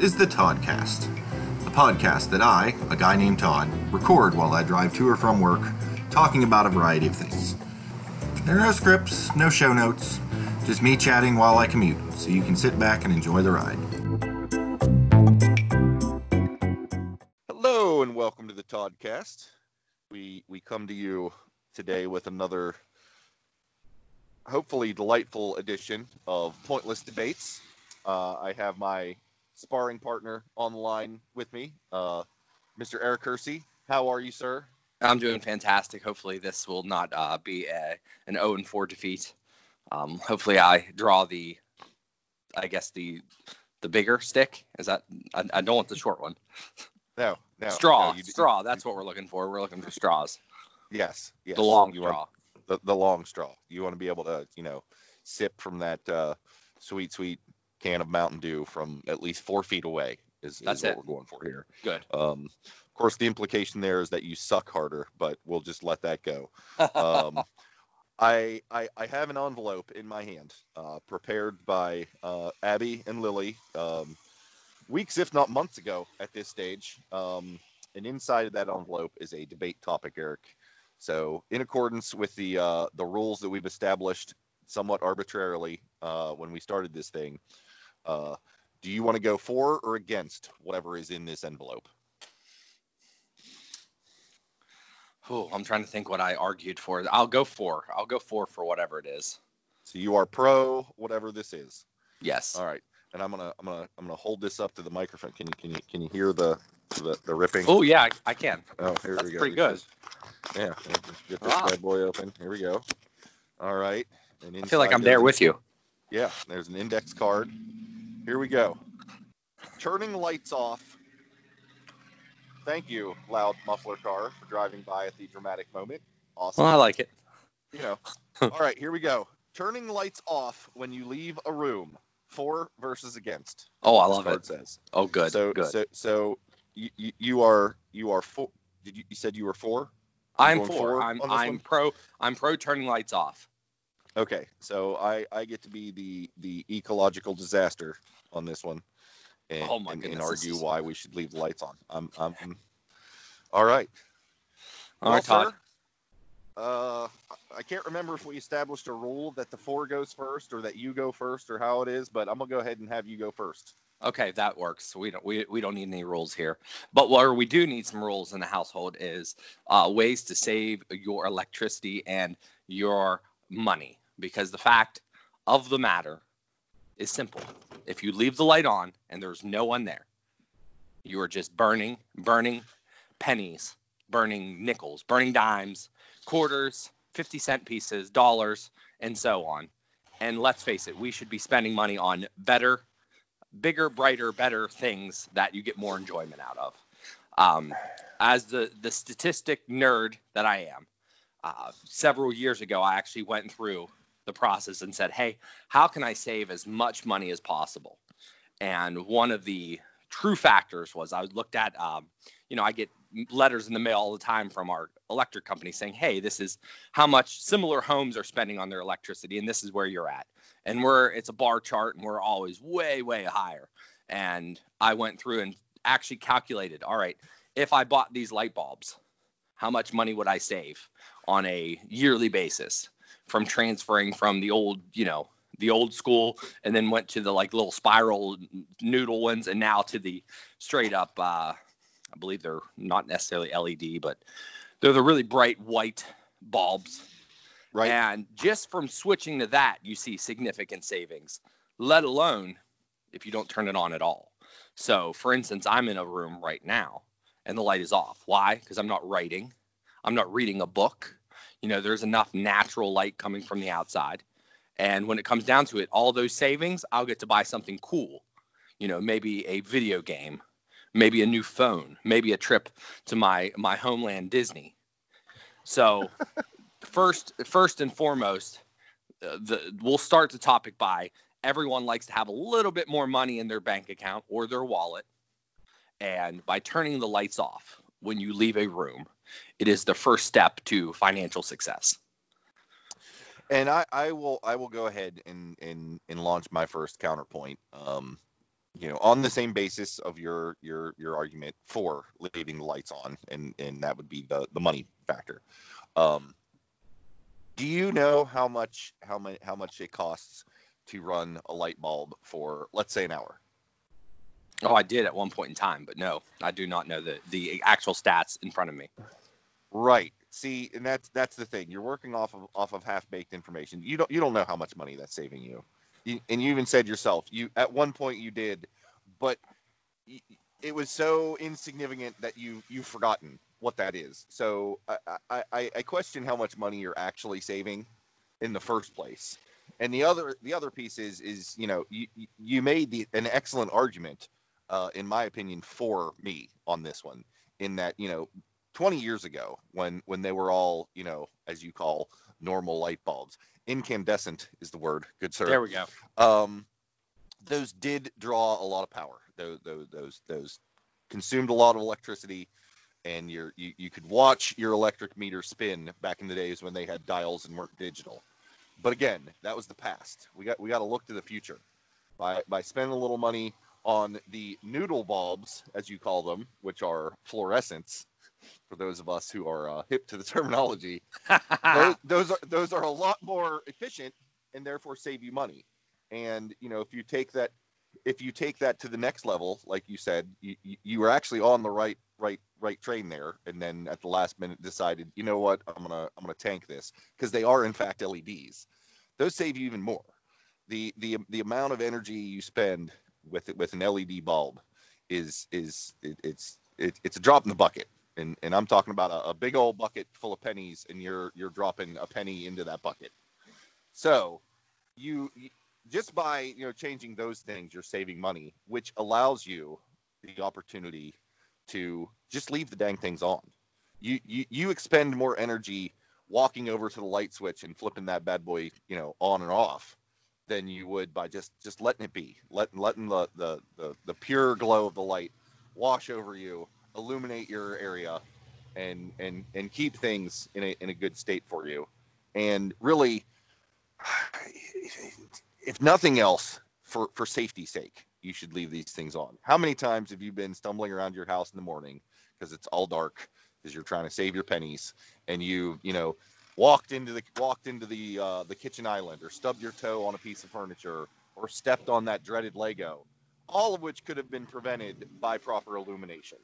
is the Toddcast, a podcast that I, a guy named Todd, record while I drive to or from work, talking about a variety of things. There are no scripts, no show notes, just me chatting while I commute, so you can sit back and enjoy the ride. Hello and welcome to the Toddcast. We we come to you today with another hopefully delightful edition of Pointless Debates. Uh, I have my sparring partner on the line with me, uh, Mr. Eric Kersey. How are you, sir? I'm doing fantastic. Hopefully, this will not uh, be a, an 0 and 4 defeat. Um, hopefully, I draw the, I guess the, the bigger stick. Is that? I, I don't want the short one. No, no. straw, no, you- straw. That's what we're looking for. We're looking for straws. Yes, yes. the long you straw. Want the, the long straw. You want to be able to, you know, sip from that uh, sweet, sweet can of Mountain Dew from at least four feet away. Is, is what it. we're going for here. Good. Um, of course, the implication there is that you suck harder, but we'll just let that go. Um, I, I I have an envelope in my hand, uh, prepared by uh, Abby and Lily, um, weeks if not months ago at this stage. Um, and inside of that envelope is a debate topic, Eric. So, in accordance with the uh, the rules that we've established somewhat arbitrarily uh, when we started this thing, uh, do you want to go for or against whatever is in this envelope? Ooh, I'm trying to think what I argued for. I'll go for. I'll go for for whatever it is. So you are pro whatever this is. Yes. All right, and I'm gonna I'm gonna I'm gonna hold this up to the microphone. Can you can you can you hear the the, the ripping? Oh yeah, I, I can. Oh, here That's we go. pretty good. Yeah, let's get this Ah. bad boy open. Here we go. All right. And I feel like I'm there with you. Yeah, there's an index card. Here we go. Turning lights off. Thank you, loud muffler car, for driving by at the dramatic moment. Awesome. Well, I like it. you know. All right, here we go. Turning lights off when you leave a room. For versus against. Oh, I love it. Says. Oh, good. So good. so so you, you, you are you are for. Did you, you said you were for? I'm going for. forward I'm I'm one? pro. I'm pro turning lights off. Okay, so I I get to be the the ecological disaster on this one, and, Oh my and, goodness, and this argue is- why we should leave the lights on. I'm I'm. All right. All right, Well, Todd. Uh, I can't remember if we established a rule that the four goes first or that you go first or how it is, but I'm gonna go ahead and have you go first. Okay, that works. We don't we, we don't need any rules here. But where we do need some rules in the household is uh, ways to save your electricity and your money. Because the fact of the matter is simple. If you leave the light on and there's no one there, you are just burning, burning pennies, burning nickels, burning dimes, quarters, 50 cent pieces, dollars, and so on. And let's face it, we should be spending money on better bigger, brighter, better things that you get more enjoyment out of. Um, as the the statistic nerd that I am, uh, several years ago I actually went through the process and said, "Hey, how can I save as much money as possible?" And one of the true factors was I looked at, um, you know, I get letters in the mail all the time from our electric company saying, "Hey, this is how much similar homes are spending on their electricity, and this is where you're at." and we're it's a bar chart and we're always way way higher and i went through and actually calculated all right if i bought these light bulbs how much money would i save on a yearly basis from transferring from the old you know the old school and then went to the like little spiral noodle ones and now to the straight up uh i believe they're not necessarily led but they're the really bright white bulbs Right. and just from switching to that, you see significant savings, let alone if you don't turn it on at all. So, for instance, I'm in a room right now and the light is off. Why? Because I'm not writing, I'm not reading a book. You know, there's enough natural light coming from the outside. And when it comes down to it, all those savings, I'll get to buy something cool. You know, maybe a video game, maybe a new phone, maybe a trip to my my homeland Disney. So, first first and foremost, uh, the we'll start the topic by everyone likes to have a little bit more money in their bank account or their wallet. And by turning the lights off when you leave a room, it is the first step to financial success. And I, I will I will go ahead and, and, and launch my first counterpoint. Um, you know, on the same basis of your your your argument for leaving the lights on, and and that would be the the money factor. Um, do you know how much how much how much it costs to run a light bulb for let's say an hour? Oh, I did at one point in time, but no, I do not know the the actual stats in front of me. Right. See, and that's that's the thing. You're working off of off of half baked information. You don't you don't know how much money that's saving you. you. And you even said yourself, you at one point you did, but it was so insignificant that you you've forgotten what that is. So I, I, I question how much money you're actually saving in the first place. And the other the other piece is is you know you you made the, an excellent argument, uh, in my opinion, for me on this one. In that you know 20 years ago when when they were all you know as you call normal light bulbs incandescent is the word good sir. There we go. Um those did draw a lot of power. Those those those, those consumed a lot of electricity and you you could watch your electric meter spin back in the days when they had dials and weren't digital. But again that was the past. We got we got to look to the future. By by spending a little money on the noodle bulbs as you call them which are fluorescents for those of us who are uh, hip to the terminology, those, those, are those are a lot more efficient and therefore save you money. And you know, if you take that if you take that to the next level, like you said, you, you were actually on the right right right train there, and then at the last minute decided, you know what, I'm gonna I'm gonna tank this because they are in fact LEDs. Those save you even more. The the the amount of energy you spend with it with an LED bulb is is it, it's it, it's a drop in the bucket and and I'm talking about a, a, big old bucket full of pennies, and you're you're dropping a penny into that bucket. So you, you just by you know changing those things, you're saving money, which allows you the opportunity to just leave the dang things on. You you you expend more energy walking over to the light switch and flipping that bad boy you know on and off than you would by just just letting it be, letting letting the the the, the pure glow of the light wash over you illuminate your area and and and keep things in a in a good state for you. And really, if nothing else, for for safety's sake, you should leave these things on. How many times have you been stumbling around your house in the morning because it's all dark because you're trying to save your pennies and you you know walked into the walked into the uh, the kitchen island or stubbed your toe on a piece of furniture or stepped on that dreaded Lego, all of which could have been prevented by proper illumination.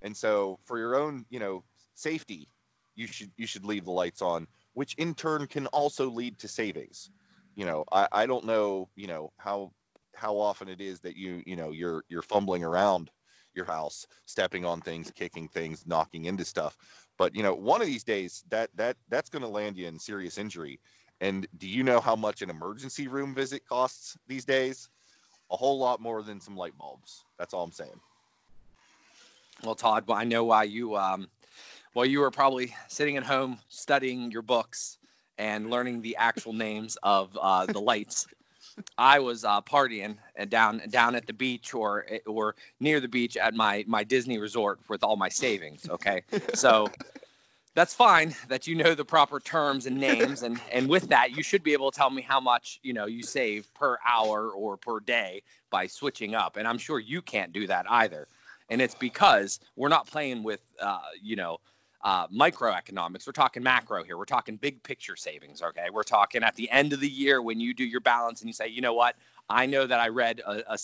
And so for your own, you know, safety, you should you should leave the lights on, which in turn can also lead to savings. You know, I, I don't know, you know, how how often it is that you, you know, you're you're fumbling around your house, stepping on things, kicking things, knocking into stuff. But you know, one of these days that that that's going to land you in serious injury. And do you know how much an emergency room visit costs these days? A whole lot more than some light bulbs. That's all I'm saying. Well, Todd, I know why you um, while you were probably sitting at home studying your books and learning the actual names of uh, the lights. I was uh, partying down down at the beach or or near the beach at my my Disney resort with all my savings. Okay, so that's fine that you know the proper terms and names and and with that you should be able to tell me how much you know you save per hour or per day by switching up and i'm sure you can't do that either and it's because we're not playing with uh, you know uh, microeconomics. We're talking macro here. We're talking big picture savings. Okay, we're talking at the end of the year when you do your balance and you say, you know what, I know that I read a, a,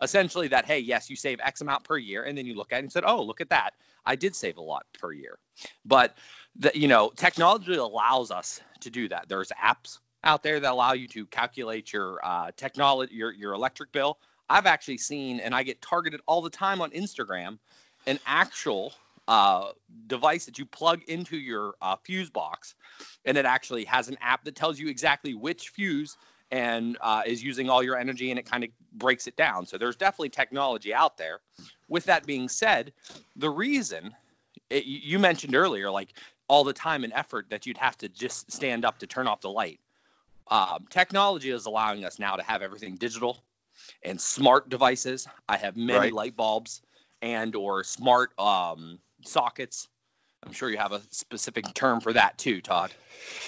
essentially that hey, yes, you save X amount per year, and then you look at it and said, oh, look at that, I did save a lot per year. But the, you know, technology allows us to do that. There's apps out there that allow you to calculate your uh, technology, your your electric bill I've actually seen, and I get targeted all the time on Instagram, an actual uh, device that you plug into your uh, fuse box, and it actually has an app that tells you exactly which fuse and uh, is using all your energy, and it kind of breaks it down. So there's definitely technology out there. With that being said, the reason it, you mentioned earlier, like all the time and effort that you'd have to just stand up to turn off the light. Um, technology is allowing us now to have everything digital and smart devices. I have many right. light bulbs and or smart um, sockets. I'm sure you have a specific term for that too, Todd.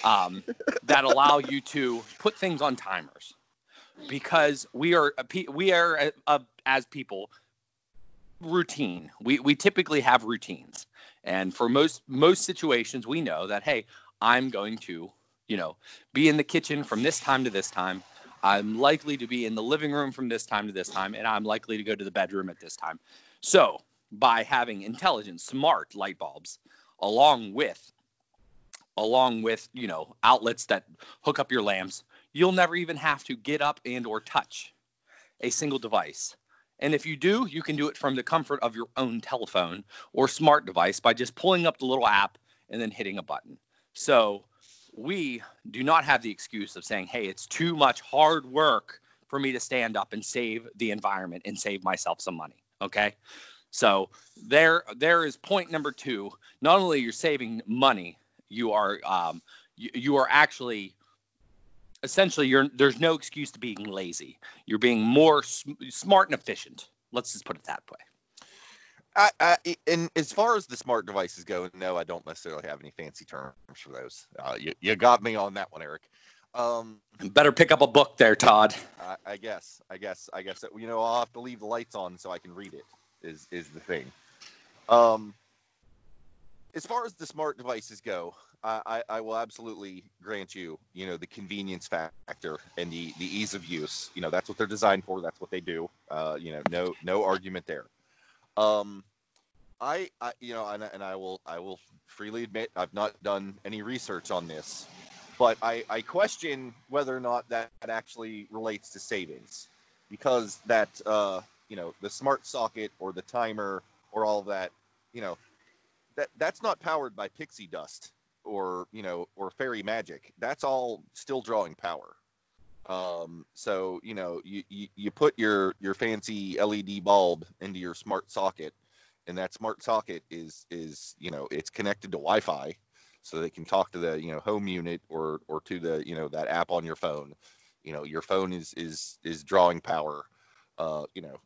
Um, that allow you to put things on timers because we are uh, we are a, a, as people routine. We we typically have routines. And for most most situations we know that hey, I'm going to, you know, be in the kitchen from this time to this time. I'm likely to be in the living room from this time to this time and I'm likely to go to the bedroom at this time. So, by having intelligent smart light bulbs along with along with, you know, outlets that hook up your lamps, you'll never even have to get up and or touch a single device and if you do, you can do it from the comfort of your own telephone or smart device by just pulling up the little app and then hitting a button. So we do not have the excuse of saying, hey, it's too much hard work for me to stand up and save the environment and save myself some money. Okay. So there, there is point number two. Not only you're saving money, you are um, you, you are actually essentially you're there's no excuse to being lazy. You're being more sm- smart and efficient. Let's just put it that way. I, I, and as far as the smart devices go, no, I don't necessarily have any fancy terms for those. Uh, you, you got me on that one, Eric. Um, Better pick up a book there, Todd. I, I guess, I guess, I guess. You know, I'll have to leave the lights on so I can read it. Is is the thing. Um, as far as the smart devices go, I, I will absolutely grant you, you know, the convenience factor and the, the ease of use. You know, that's what they're designed for. That's what they do. Uh, you know, no no argument there. Um, I, I you know, and, and I will I will freely admit I've not done any research on this, but I, I question whether or not that actually relates to savings, because that uh, you know the smart socket or the timer or all that, you know, that that's not powered by pixie dust or you know or fairy magic. That's all still drawing power. Um, so you know you, you, you put your your fancy led bulb into your smart socket and that smart socket is is you know it's connected to wi-fi so they can talk to the you know home unit or or to the you know that app on your phone. You know your phone is is is drawing power uh you know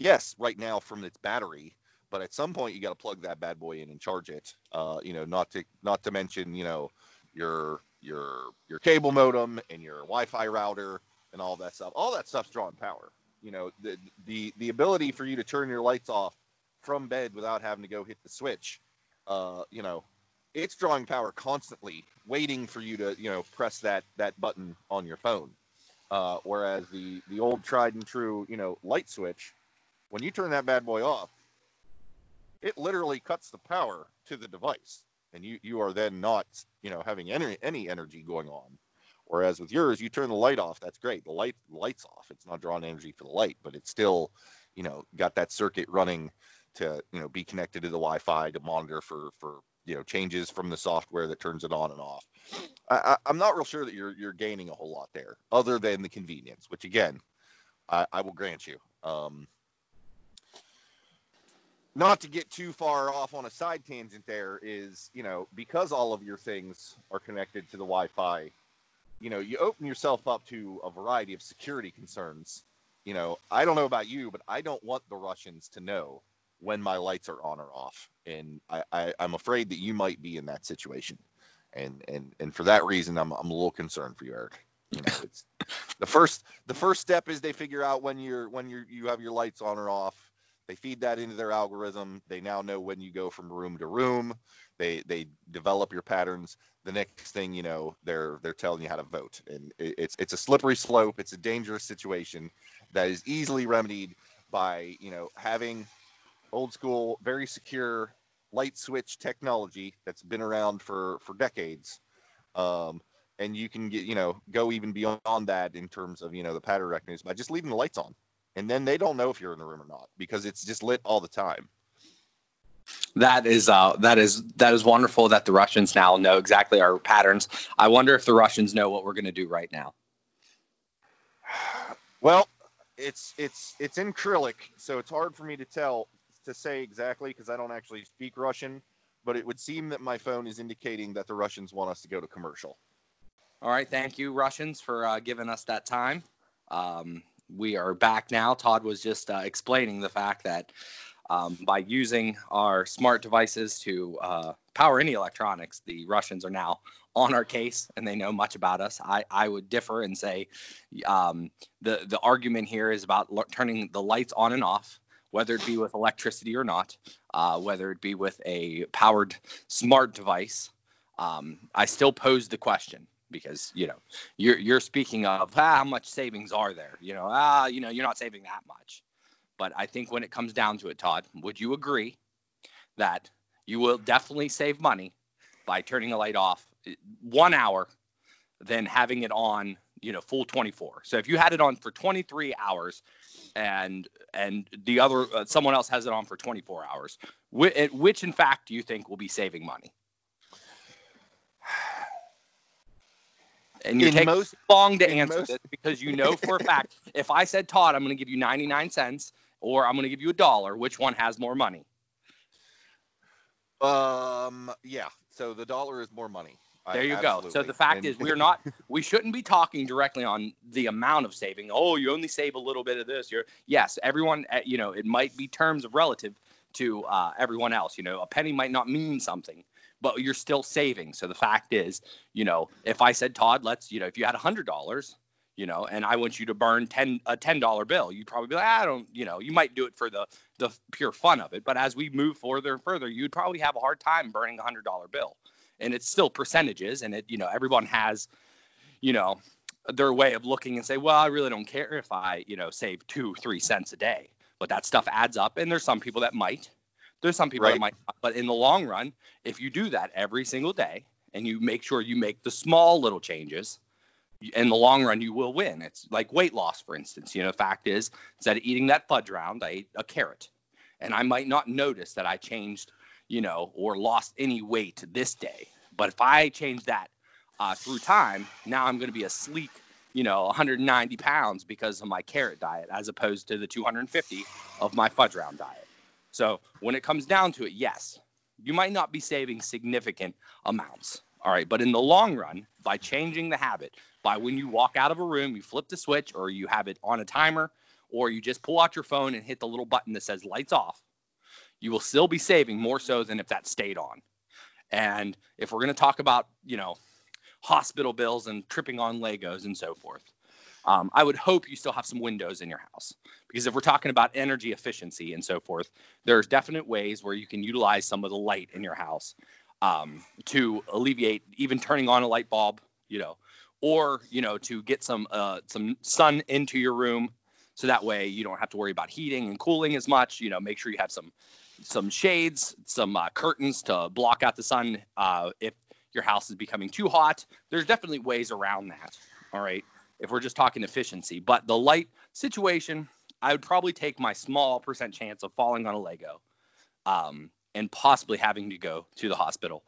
yes right now from its battery but at some point you got to plug that bad boy in and charge it. Uh, you know, not to not to mention you know your your your cable modem and your Wi-Fi router and all that stuff. All that stuff's drawing power. You know, the the the ability for you to turn your lights off from bed without having to go hit the switch. Uh, you know, it's drawing power constantly, waiting for you to you know press that that button on your phone. Uh, whereas the the old tried and true you know light switch, when you turn that bad boy off, it literally cuts the power to the device. And you you are then not you know having any any energy going on. Whereas with yours you turn the light off that's great. The light lights off. It's not drawing energy for the light but it's still you know got that circuit running to you know be connected to the wi-fi to monitor for for you know changes from the software that turns it on and off. I, am not real sure that you're you're gaining a whole lot there other than the convenience which again i, I will grant you. Um, not to get too far off on a side tangent there is you know because all of your things are connected to the wi-fi you know you open yourself up to a variety of security concerns. You know i don't know about you but i don't want the russians to know when my lights are on or off. And i, I i'm afraid that you might be in that situation. And and and for that reason i'm, I'm a little concerned for you eric. You know it's the first the first step is they figure out when you're when you're you have your lights on or off they feed that into their algorithm. They now know when you go from room to room. They they develop your patterns. The next thing you know, they're they're telling you how to vote, and it's it's a slippery slope. It's a dangerous situation that is easily remedied by you know having old school, very secure light switch technology that's been around for for decades. Um, and you can get you know go even beyond that in terms of you know the pattern recognition by just leaving the lights on and then they don't know if you're in the room or not because it's just lit all the time. That is uh, that is that is wonderful that the Russians now know exactly our patterns. I wonder if the Russians know what we're going to do right now. Well, it's it's it's in Cyrillic, so it's hard for me to tell to say exactly because I don't actually speak Russian. But it would seem that my phone is indicating that the Russians want us to go to commercial. All right, thank you, Russians, for uh, giving us that time. Um, we are back now. Todd was just uh, explaining the fact that um, by using our smart devices to uh, power any electronics. The Russians are now on our case and they know much about us. I, I would differ and say um, the the argument here is about turning the lights on and off, whether it be with electricity or not, uh, whether it be with a powered smart device. Um, I still pose the question because you know you're you're speaking of ah, how much savings are there? You know ah you know you're not saving that much. But I think when it comes down to it, Todd, would you agree that you will definitely save money by turning a light off one hour than having it on, you know, full 24? So if you had it on for 23 hours and and the other uh, someone else has it on for 24 hours, which, which in fact do you think will be saving money? And you take most, long to answer most, this because you know for a fact if I said Todd, I'm going to give you 99 cents or I'm going to give you a dollar. Which one has more money? Um, yeah. So the dollar is more money. There you go. So the fact and, is, we're not, we shouldn't be talking directly on the amount of saving. Oh, you only save a little bit of this. You're, yes, everyone, eh, you know, it might be terms of relative to uh, everyone else. You know, a penny might not mean something, but you're still saving. So the fact is, you know, if I said, Todd, let's, you know, if you had a hundred dollars, you know, and I want you to burn 10 a ten dollar bill, you'd probably be like, ah, I don't, you know, you might do it for the the pure fun of it, but as we move further and further, you'd probably have a hard time burning a hundred dollar bill, and it's still percentages, and it, you know, everyone has, you know, their way of looking and say, well, I really don't care if I, you know, save two three cents a day, but that stuff adds up, and there's some people that might, there's some people right. that might, but in the long run, if you do that every single day and you make sure you make the small little changes in the long run you will win. It's like weight loss, for instance. You know, the fact is, instead of eating that fudge round, I ate a carrot, and I might not notice that I changed, you know, or lost any weight this day. But if I change that uh, through time, now I'm going to be a sleek, you know, 190 pounds because of my carrot diet, as opposed to the 250 of my fudge round diet. So when it comes down to it, yes, you might not be saving significant amounts. All right, but in the long run, by changing the habit, by when you walk out of a room, you flip the switch or you have it on a timer or you just pull out your phone and hit the little button that says lights off, you will still be saving more so than if that stayed on. And if we're going to talk about, you know, hospital bills and tripping on Legos and so forth, um, I would hope you still have some windows in your house because if we're talking about energy efficiency and so forth, there's definite ways where you can utilize some of the light in your house um, to alleviate even turning on a light bulb, you know, or you know to get some uh, some sun into your room so that way you don't have to worry about heating and cooling as much you know make sure you have some some shades some uh, curtains to block out the sun uh, if your house is becoming too hot. There's definitely ways around that. All right if we're just talking efficiency but the light situation i would probably take my small percent chance of falling on a lego um, and possibly having to go to the hospital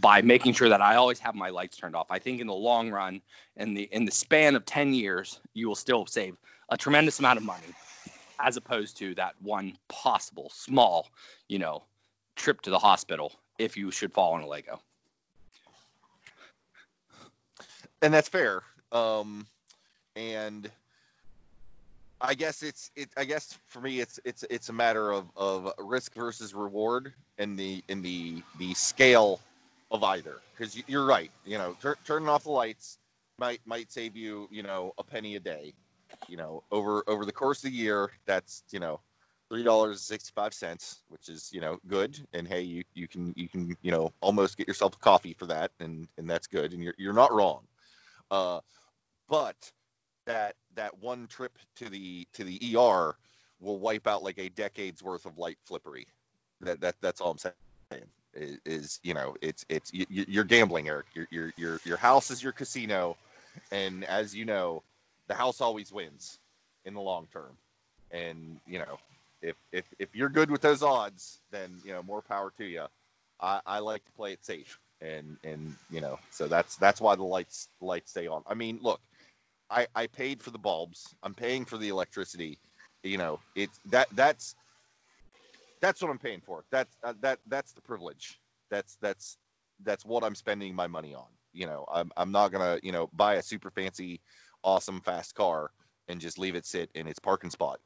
by making sure that I always have my lights turned off. I think in the long run, in the in the span of 10 years, you will still save a tremendous amount of money as opposed to that one possible small, you know, trip to the hospital if you should fall on a Lego. And that's fair. Um, and I guess it's it. I guess for me, it's it's it's a matter of, of risk versus reward and the in the the scale of either because you're right. You know, tur- turning off the lights might might save you you know a penny a day. You know, over over the course of the year, that's you know three dollars sixty five cents, which is you know good. And hey, you you can you can you know almost get yourself a coffee for that, and and that's good. And you're you're not wrong. Uh, but that that one trip to the to the ER will wipe out like a decade's worth of light flippery. That that that's all I'm saying is, is you know it's it's you, are gambling, Eric. Your your your your house is your casino, and as you know, the house always wins in the long term. And you know, if if if you're good with those odds, then you know more power to you. I, I like to play it safe, and and you know, so that's that's why the lights lights stay on. I mean, look, I I paid for the bulbs. I'm paying for the electricity. You know, it's that that's that's what I'm paying for. That's uh, that that's the privilege. That's that's that's what I'm spending my money on. You know, I'm I'm not gonna you know buy a super fancy, awesome fast car and just leave it sit in its parking spot.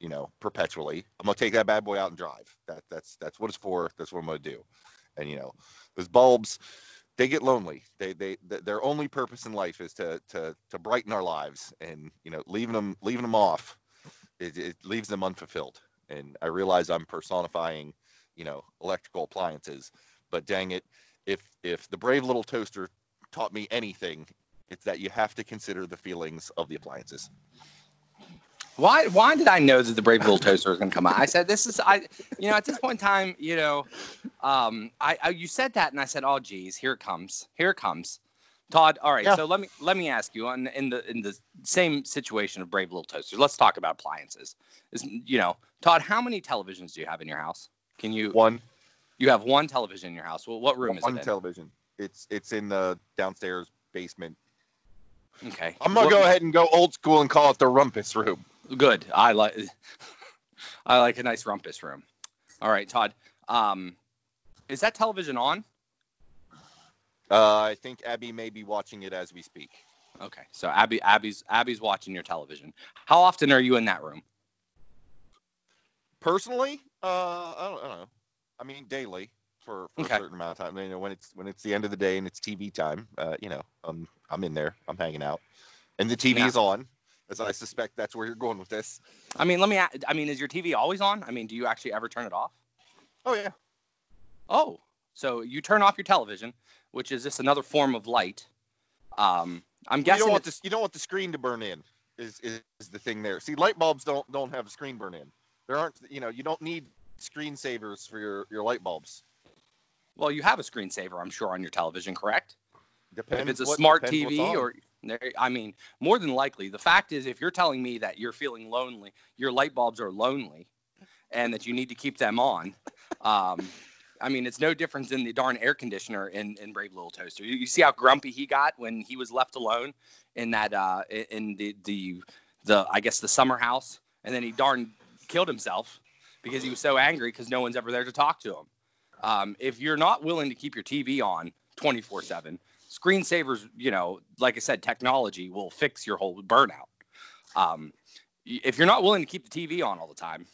you know, perpetually. I'm gonna take that bad boy out and drive. That that's that's what it's for. That's what I'm gonna do. And you know, those bulbs, they get lonely. They they their only purpose in life is to to to brighten our lives. And you know, leaving them leaving them off, it, it leaves them unfulfilled. And I realize I'm personifying, you know, electrical appliances, but dang it, if if the brave little toaster taught me anything, it's that you have to consider the feelings of the appliances. Why why did I know that the brave little toaster was going to come out? I said this is I you know at this point in time you know um I, I you said that and I said oh geez here it comes here it comes Todd all right Yeah. so let me let me ask you on in the in the same situation of brave little toaster let's talk about appliances is you know Todd how many televisions do you have in your house can you One you have one television in your house well what room is it in? television. It's it's in the downstairs basement. okay I'm gonna What- go ahead and go old school and call it the rumpus room. Good. I like I like a nice rumpus room. All right, Todd. Um, is that television on? Uh, I think Abby may be watching it as we speak. Okay, so Abby, Abby's, Abby's watching your television. How often are you in that room? Personally, uh, I don't, I don't know. I mean, daily for, for Okay. a certain amount of time. You know, when it's when it's the end of the day and it's TV time, uh, you know, I'm I'm in there. I'm hanging out, and the TV Yeah. is on. As I suspect that's where you're going with this. I mean, let me. I mean, is your TV always on? I mean, do you actually ever turn it off? Oh yeah. Oh, so you turn off your television, which is just another form of light. Um, I'm you guessing. don't want this. You don't want the screen to burn in. Is, is is the thing there? See, light bulbs don't don't have a screen burn in. There aren't. You know, you don't need screensavers for your your light bulbs. well, you have a screensaver, I'm sure, on your television, correct? Depends. if it's a smart TV or I mean, more than likely, the fact is, if you're telling me that you're feeling lonely, your light bulbs are lonely, and that you need to keep them on, um, I mean, it's no different than the darn air conditioner in, in Brave Little Toaster. You, you see how grumpy he got when he was left alone in that uh, in the the the I guess the summer house, and then he darn killed himself because he was so angry because no one's ever there to talk to him. Um, if you're not willing to keep your TV on 24 7, screensavers, you know, like I said, technology will fix your whole burnout. Um, if you're not willing to keep the TV on all the time,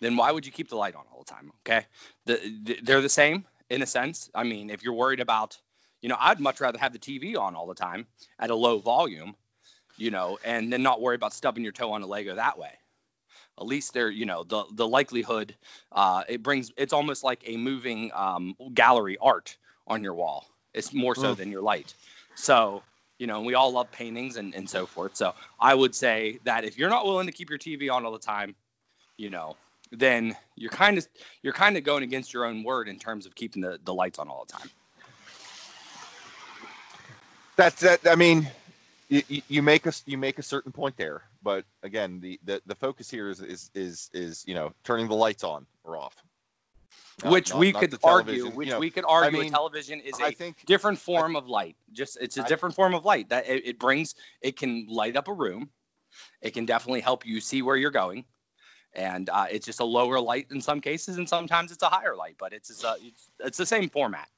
then why would you keep the light on all the time? Okay, the, the, they're the same in a sense. I mean, if you're worried about, you know, I'd much rather have the TV on all the time at a low volume, you know, and then not worry about stubbing your toe on a Lego that way. At least they're, you know, the the likelihood, uh, it brings, it's almost like a moving um, gallery art on your wall. It's more so Mm. than your light. So, you know, we all love paintings and, and so forth. So I would say that if you're not willing to keep your TV on all the time, you know, then you're kind of you're kind of going against your own word in terms of keeping the, the lights on all the time. That's that. I mean, you, you- you make a you make a certain point there, but again, the, the, the focus here is, is is is you know turning the lights on or off. Not- which not- we could argue, which you know, we could argue mean, television is I a think different form of light. Just it's a I- different form of light that it, it brings. It can light up a room. It can definitely help you see where you're going, and uh, it's just a lower light in some cases, and sometimes it's a higher light. But it's it's, a, it's, it's the same format.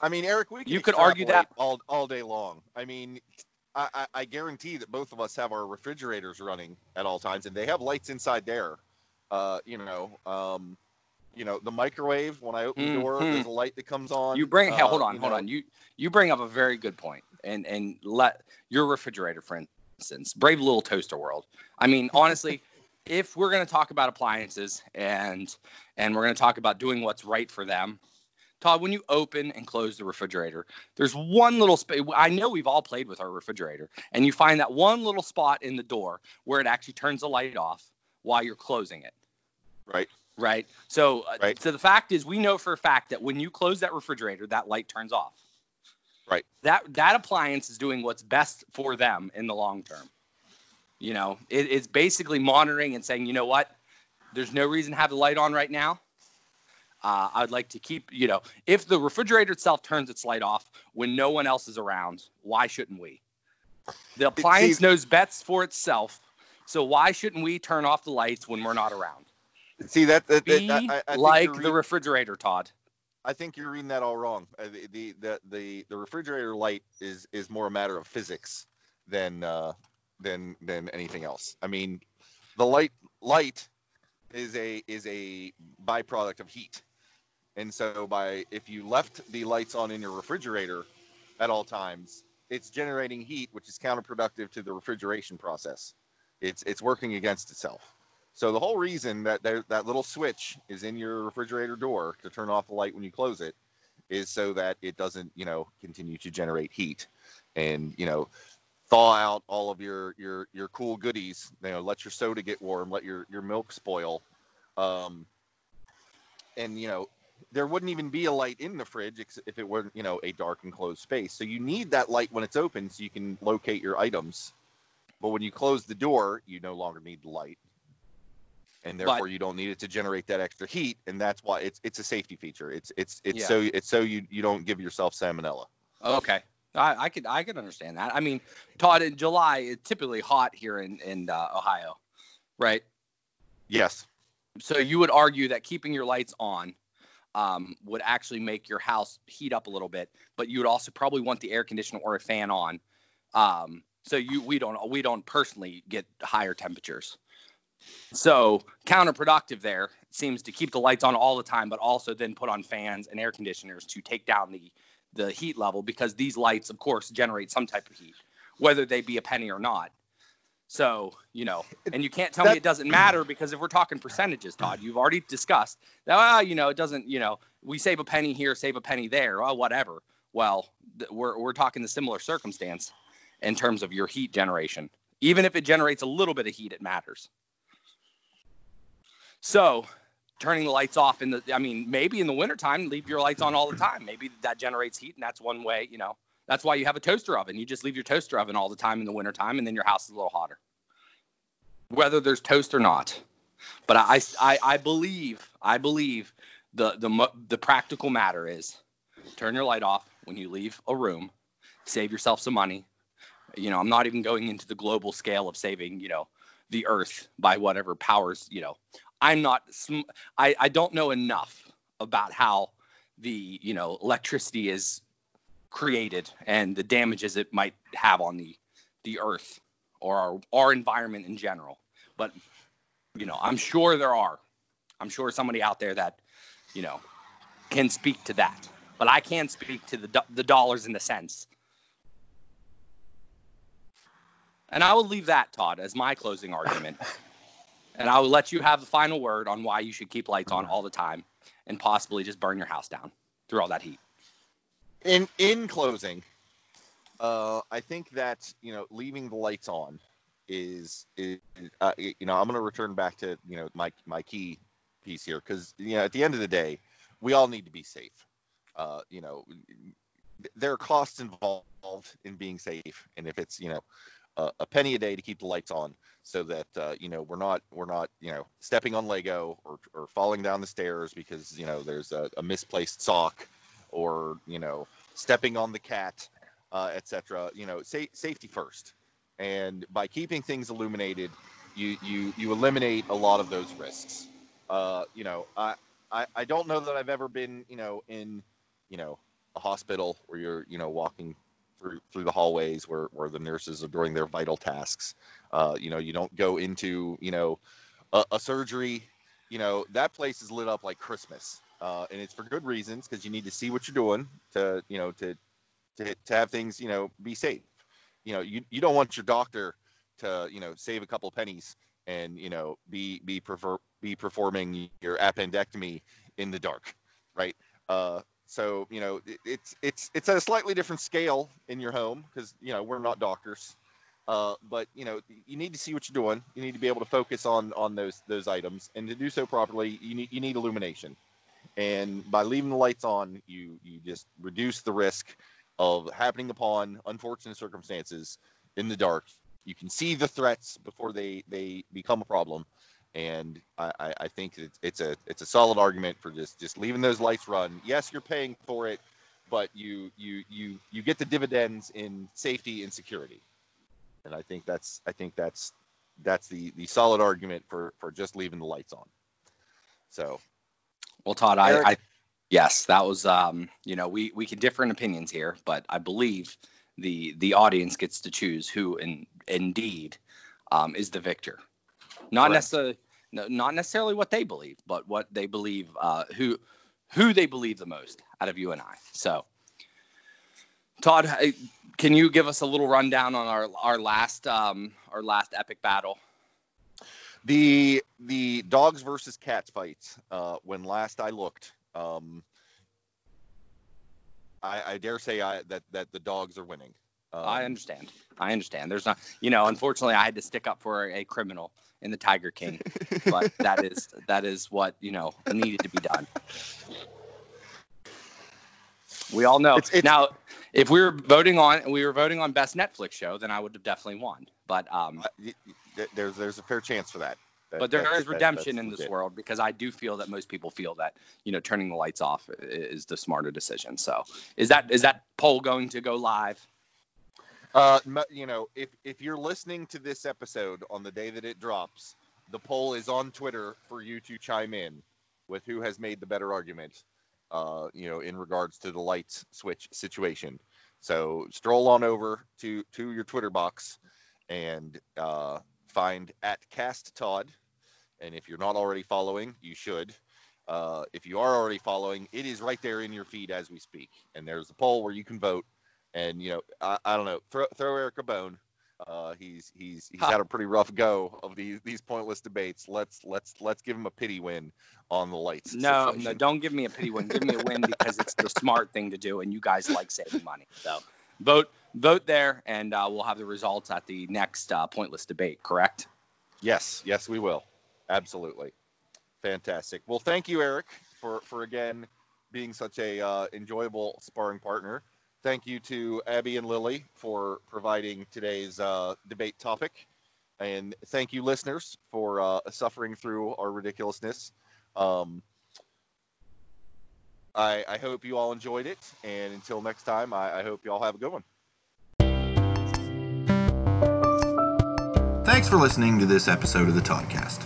I mean, Eric, we You could argue that- all all day long. I mean, I, I, I guarantee that both of us have our refrigerators running at all times, and they have lights inside there. Uh, you know, um, you know, the microwave. When I open the door, Mhm. there's a light that comes on. You bring uh, hold on, hold know. on. You you bring up a very good point, and and let your refrigerator, for instance, brave little toaster world. I mean, honestly, if we're gonna talk about appliances and and we're gonna talk about doing what's right for them, Todd, when you open and close the refrigerator, there's one little space. I know we've all played with our refrigerator, and you find that one little spot in the door where it actually turns the light off while you're closing it Right. Right? So, uh, Right. so the fact is, we know for a fact that when you close that refrigerator, that light turns off. Right. That that appliance is doing what's best for them in the long term. You know, it, it's basically monitoring and saying, you know what, there's no reason to have the light on right now. Uh, I'd like to keep, you know, if the refrigerator itself turns its light off when no one else is around, why shouldn't we? The appliance knows best for itself, so why shouldn't we turn off the lights when we're not around? See that, that, that Be I, I like you're the refrigerator, Todd. I think you're reading that all wrong. Uh, the, the the the the refrigerator light is is more a matter of physics than uh, than than anything else. I mean, the light light is a is a byproduct of heat. And so by if you left the lights on in your refrigerator at all times, it's generating heat, which is counterproductive to the refrigeration process. It's it's working against itself. So the whole reason that there, that little switch is in your refrigerator door to turn off the light when you close it is so that it doesn't, you know, continue to generate heat and, you know, thaw out all of your your your cool goodies, you know, let your soda get warm, let your your milk spoil. Um and you know, there wouldn't even be a light in the fridge if it weren't, you know, a dark enclosed space. So you need that light when it's open so you can locate your items. But when you close the door, you no longer need the light. And therefore but, you don't need it to generate that extra heat, and that's why it's it's a safety feature. It's it's it's yeah. so it's so you you don't give yourself salmonella. Okay. I, I could I could understand that. I mean, Todd, in July it's typically hot here in in uh, Ohio, right? Yes. So you would argue that keeping your lights on um, would actually make your house heat up a little bit, but you would also probably want the air conditioner or a fan on. Um, so you we don't we don't personally get higher temperatures. So counterproductive there seems to keep the lights on all the time, but also then put on fans and air conditioners to take down the the heat level because these lights, of course, generate some type of heat, whether they be a penny or not. So, you know, and you can't tell that, me it doesn't matter because if we're talking percentages, Todd, you've already discussed that, well, you know, it doesn't, you know, we save a penny here, save a penny there, well, whatever. Well, th- we're, we're talking the similar circumstance in terms of your heat generation. Even if it generates a little bit of heat, it matters. So, turning the lights off in the, I mean, maybe in the wintertime, leave your lights on all the time. Maybe that generates heat, and that's one way, you know, that's why you have a toaster oven. You just leave your toaster oven all the time in the wintertime, and then your house is a little hotter, whether there's toast or not. But I, I, I believe, I believe the, the, the practical matter is turn your light off when you leave a room, save yourself some money. You know, I'm not even going into the global scale of saving, you know, the earth by whatever powers, you know, I'm not, I, I don't know enough about how the, you know, electricity is created and the damages it might have on the the earth or our, our environment in general. But you know i'm sure there are. I'm sure somebody out there that you know can speak to that. But i can't speak to the the dollars and the cents. And i will leave that todd as my closing argument and i will let you have the final word on why you should keep lights on all the time and possibly just burn your house down through all that heat. In in closing, uh, I think that you know leaving the lights on is is uh, you know I'm going to return back to you know my my key piece here because you know at the end of the day we all need to be safe. Uh, you know there are costs involved in being safe, and if it's you know uh, a penny a day to keep the lights on so that uh, you know we're not we're not you know stepping on Lego or, or falling down the stairs because you know there's a, a misplaced sock or you know stepping on the cat, uh, etc. You know, sa- safety first, and by keeping things illuminated, you you you eliminate a lot of those risks. Uh, you know, I, I I don't know that I've ever been you know in you know a hospital where you're you know walking through through the hallways where where the nurses are doing their vital tasks. Uh, you know, you don't go into you know a, a surgery. You know, that place is lit up like Christmas uh, and it's for good reasons because you need to see what you're doing to you know to, to to have things you know be safe. You know, you you don't want your doctor to you know save a couple pennies and you know be be prefer be performing your appendectomy in the dark, right? Uh, so you know it, it's it's it's at a slightly different scale in your home because you know we're not doctors. Uh, but you know you need to see what you're doing. You need to be able to focus on on those those items, and to do so properly, you need you need illumination and by leaving the lights on you you just reduce the risk of happening upon unfortunate circumstances in the dark you can see the threats before they they become a problem and I, I think it's, it's a it's a solid argument for just just leaving those lights run. Yes, you're paying for it, but you you you you get the dividends in safety and security. And I think that's I think that's that's the the solid argument for for just leaving the lights on. So well, Todd, I, I, yes, that was um, you know, we we can differ in opinions here, but I believe the the audience gets to choose who in, indeed um, is the victor. not necessarily not necessarily what they believe, but what they believe uh, who who they believe the most out of you and I. So, Todd, can you give us a little rundown on our our last um, our last epic battle? The the dogs versus cats fights. Uh, when last I looked, um, I, I dare say I, that that the dogs are winning. Um, I understand. I understand. There's not, you know, unfortunately, I had to stick up for a criminal in the Tiger King, but that is that is what you know needed to be done. We all know. It's, it's, now, if we were voting on we were voting on best Netflix show, then I would have definitely won. But um, uh, there's there's a fair chance for that. that but there is redemption that, in this legit. world because I do feel that most people feel that you know turning the lights off is the smarter decision. So is that is that poll going to go live? Uh, you know, if if you're listening to this episode on the day that it drops, the poll is on Twitter for you to chime in with who has made the better argument. Uh, you know, in regards to the lights switch situation. So stroll on over to to your Twitter box and uh, find at Cast Tod. And if you're not already following, you should. Uh, if you are already following, it is right there in your feed as we speak. And there's a poll where you can vote and you know, I, I don't know, throw, throw Eric a bone. Uh, he's he's he's had a pretty rough go of these these pointless debates. Let's let's let's give him a pity win on the lights. No, situation. no, don't give me a pity win. Give me a win because it's the smart thing to do, and you guys like saving money. So vote vote there, and uh, we'll have the results at the next uh, pointless debate. Correct? Yes, yes, we will. Absolutely, fantastic. Well, thank you, Eric, for for again being such a uh, enjoyable sparring partner thank you to Abby and Lily for providing today's uh, debate topic. And thank you, listeners, for uh, suffering through our ridiculousness. Um, I, I, hope you all enjoyed it. And until next time, I, I hope you all have a good one. Thanks for listening to this episode of the Toddcast.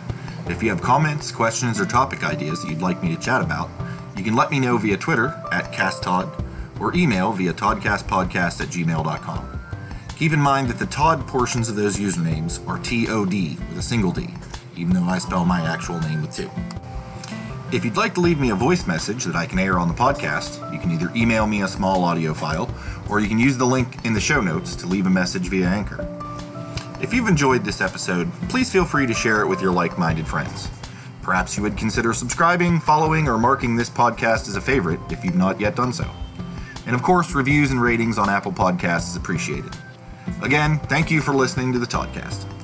If you have comments, questions, or topic ideas that you'd like me to chat about, you can let me know via Twitter at CastTod or email via todcastpodcast at gmail.com. Keep in mind that the Todd portions of those usernames are T-O-D with a single D, even though I spell my actual name with two. If you'd like to leave me a voice message that I can air on the podcast, you can either email me a small audio file, or you can use the link in the show notes to leave a message via Anchor. If you've enjoyed this episode, please feel free to share it with your like minded friends. Perhaps you would consider subscribing, following, or marking this podcast as a favorite if you've not yet done so. And of course, reviews and ratings on Apple Podcasts is appreciated. Again, thank you for listening to the Toddcast.